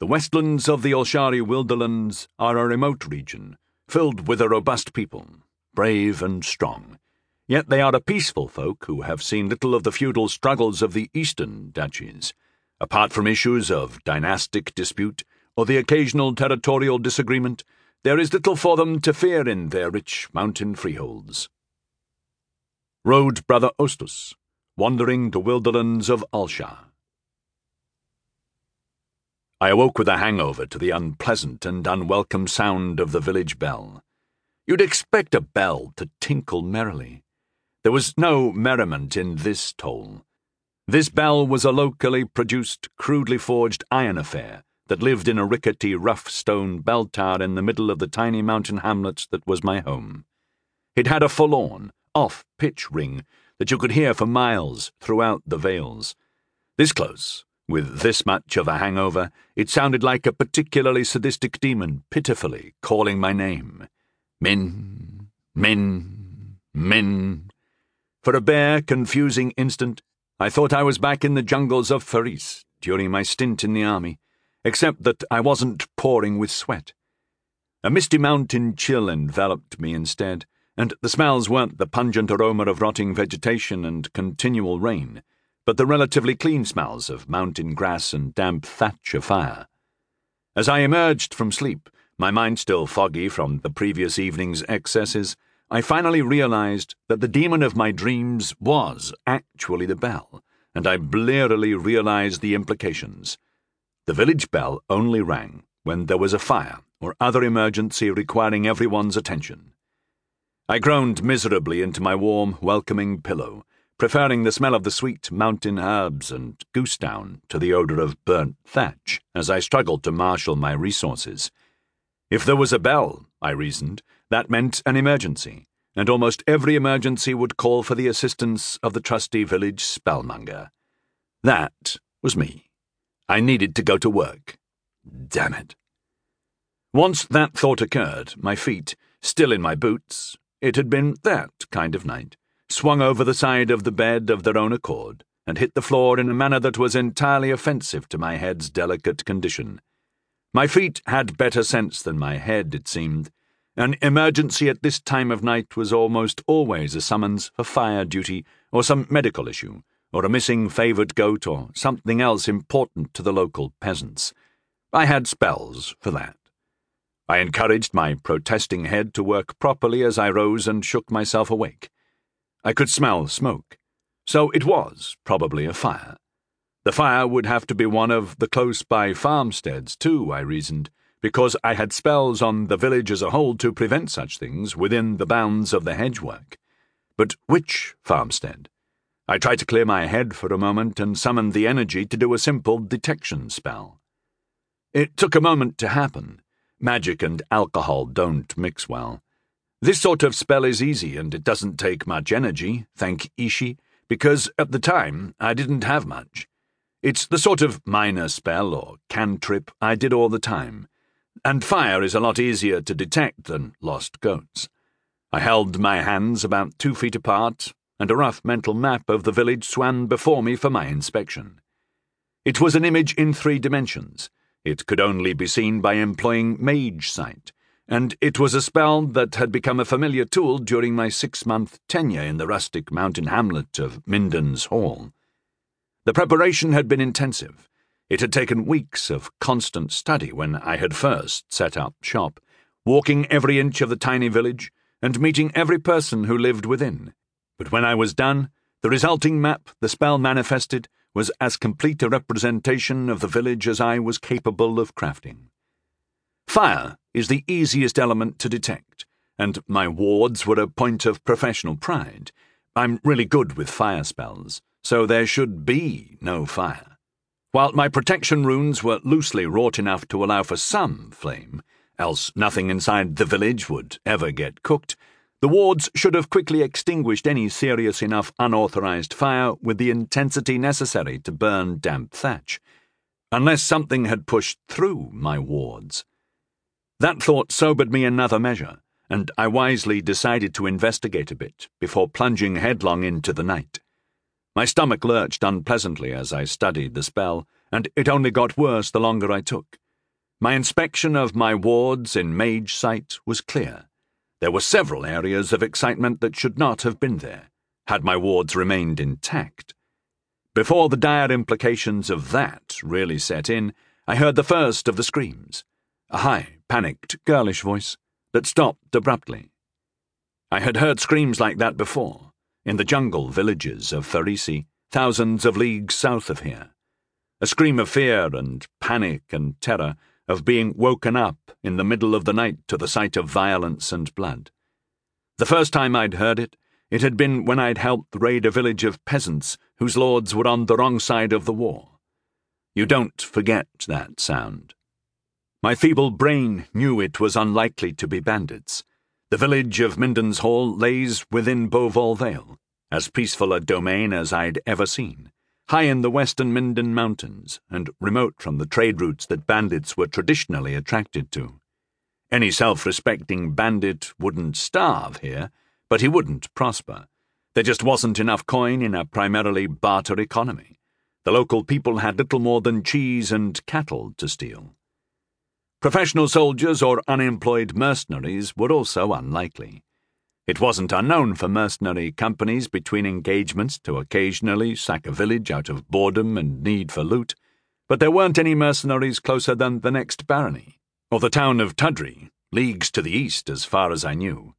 The westlands of the Alshari wilderlands are a remote region, filled with a robust people, brave and strong. Yet they are a peaceful folk who have seen little of the feudal struggles of the eastern duchies. Apart from issues of dynastic dispute or the occasional territorial disagreement, there is little for them to fear in their rich mountain freeholds. Rode Brother Ostus, wandering the wilderlands of Alshar. I awoke with a hangover to the unpleasant and unwelcome sound of the village bell. You'd expect a bell to tinkle merrily. There was no merriment in this toll. This bell was a locally produced, crudely forged iron affair that lived in a rickety, rough stone bell tower in the middle of the tiny mountain hamlet that was my home. It had a forlorn, off pitch ring that you could hear for miles throughout the vales. This close, with this much of a hangover, it sounded like a particularly sadistic demon pitifully calling my name. Min, Min, Min. For a bare, confusing instant, I thought I was back in the jungles of Faris during my stint in the army, except that I wasn't pouring with sweat. A misty mountain chill enveloped me instead, and the smells weren't the pungent aroma of rotting vegetation and continual rain but the relatively clean smells of mountain grass and damp thatch of fire. As I emerged from sleep, my mind still foggy from the previous evening's excesses, I finally realized that the demon of my dreams was actually the bell, and I blearily realized the implications. The village bell only rang when there was a fire or other emergency requiring everyone's attention. I groaned miserably into my warm, welcoming pillow preferring the smell of the sweet mountain herbs and goose down to the odour of burnt thatch as I struggled to marshal my resources. If there was a bell, I reasoned, that meant an emergency, and almost every emergency would call for the assistance of the trusty village spellmonger. That was me. I needed to go to work. Damn it. Once that thought occurred, my feet, still in my boots, it had been that kind of night swung over the side of the bed of their own accord, and hit the floor in a manner that was entirely offensive to my head's delicate condition. My feet had better sense than my head, it seemed. An emergency at this time of night was almost always a summons for fire duty, or some medical issue, or a missing favoured goat, or something else important to the local peasants. I had spells for that. I encouraged my protesting head to work properly as I rose and shook myself awake. I could smell smoke. So it was probably a fire. The fire would have to be one of the close by farmsteads, too, I reasoned, because I had spells on the village as a whole to prevent such things within the bounds of the hedgework. But which farmstead? I tried to clear my head for a moment and summoned the energy to do a simple detection spell. It took a moment to happen. Magic and alcohol don't mix well. This sort of spell is easy and it doesn't take much energy, thank Ishi, because at the time I didn't have much. It's the sort of minor spell or cantrip I did all the time, and fire is a lot easier to detect than lost goats. I held my hands about two feet apart, and a rough mental map of the village swam before me for my inspection. It was an image in three dimensions. It could only be seen by employing mage sight and it was a spell that had become a familiar tool during my six month tenure in the rustic mountain hamlet of Minden's Hall. The preparation had been intensive. It had taken weeks of constant study when I had first set up shop, walking every inch of the tiny village and meeting every person who lived within. But when I was done, the resulting map the spell manifested was as complete a representation of the village as I was capable of crafting. Fire is the easiest element to detect, and my wards were a point of professional pride. I'm really good with fire spells, so there should be no fire. While my protection runes were loosely wrought enough to allow for some flame, else nothing inside the village would ever get cooked, the wards should have quickly extinguished any serious enough unauthorized fire with the intensity necessary to burn damp thatch, unless something had pushed through my wards. That thought sobered me another measure, and I wisely decided to investigate a bit before plunging headlong into the night. My stomach lurched unpleasantly as I studied the spell, and it only got worse the longer I took. My inspection of my wards in Mage Sight was clear. There were several areas of excitement that should not have been there, had my wards remained intact. Before the dire implications of that really set in, I heard the first of the screams a high, panicked, girlish voice that stopped abruptly. I had heard screams like that before, in the jungle villages of Farisi, thousands of leagues south of here. A scream of fear and panic and terror of being woken up in the middle of the night to the sight of violence and blood. The first time I'd heard it, it had been when I'd helped raid a village of peasants whose lords were on the wrong side of the war. You don't forget that sound. My feeble brain knew it was unlikely to be bandits. The village of Minden's Hall lays within Boval Vale, as peaceful a domain as I'd ever seen high in the western Minden Mountains and remote from the trade routes that bandits were traditionally attracted to. Any self respecting bandit wouldn't starve here, but he wouldn't prosper. There just wasn't enough coin in a primarily barter economy. The local people had little more than cheese and cattle to steal. Professional soldiers or unemployed mercenaries were also unlikely. It wasn't unknown for mercenary companies between engagements to occasionally sack a village out of boredom and need for loot, but there weren't any mercenaries closer than the next barony, or the town of Tudry, leagues to the east as far as I knew.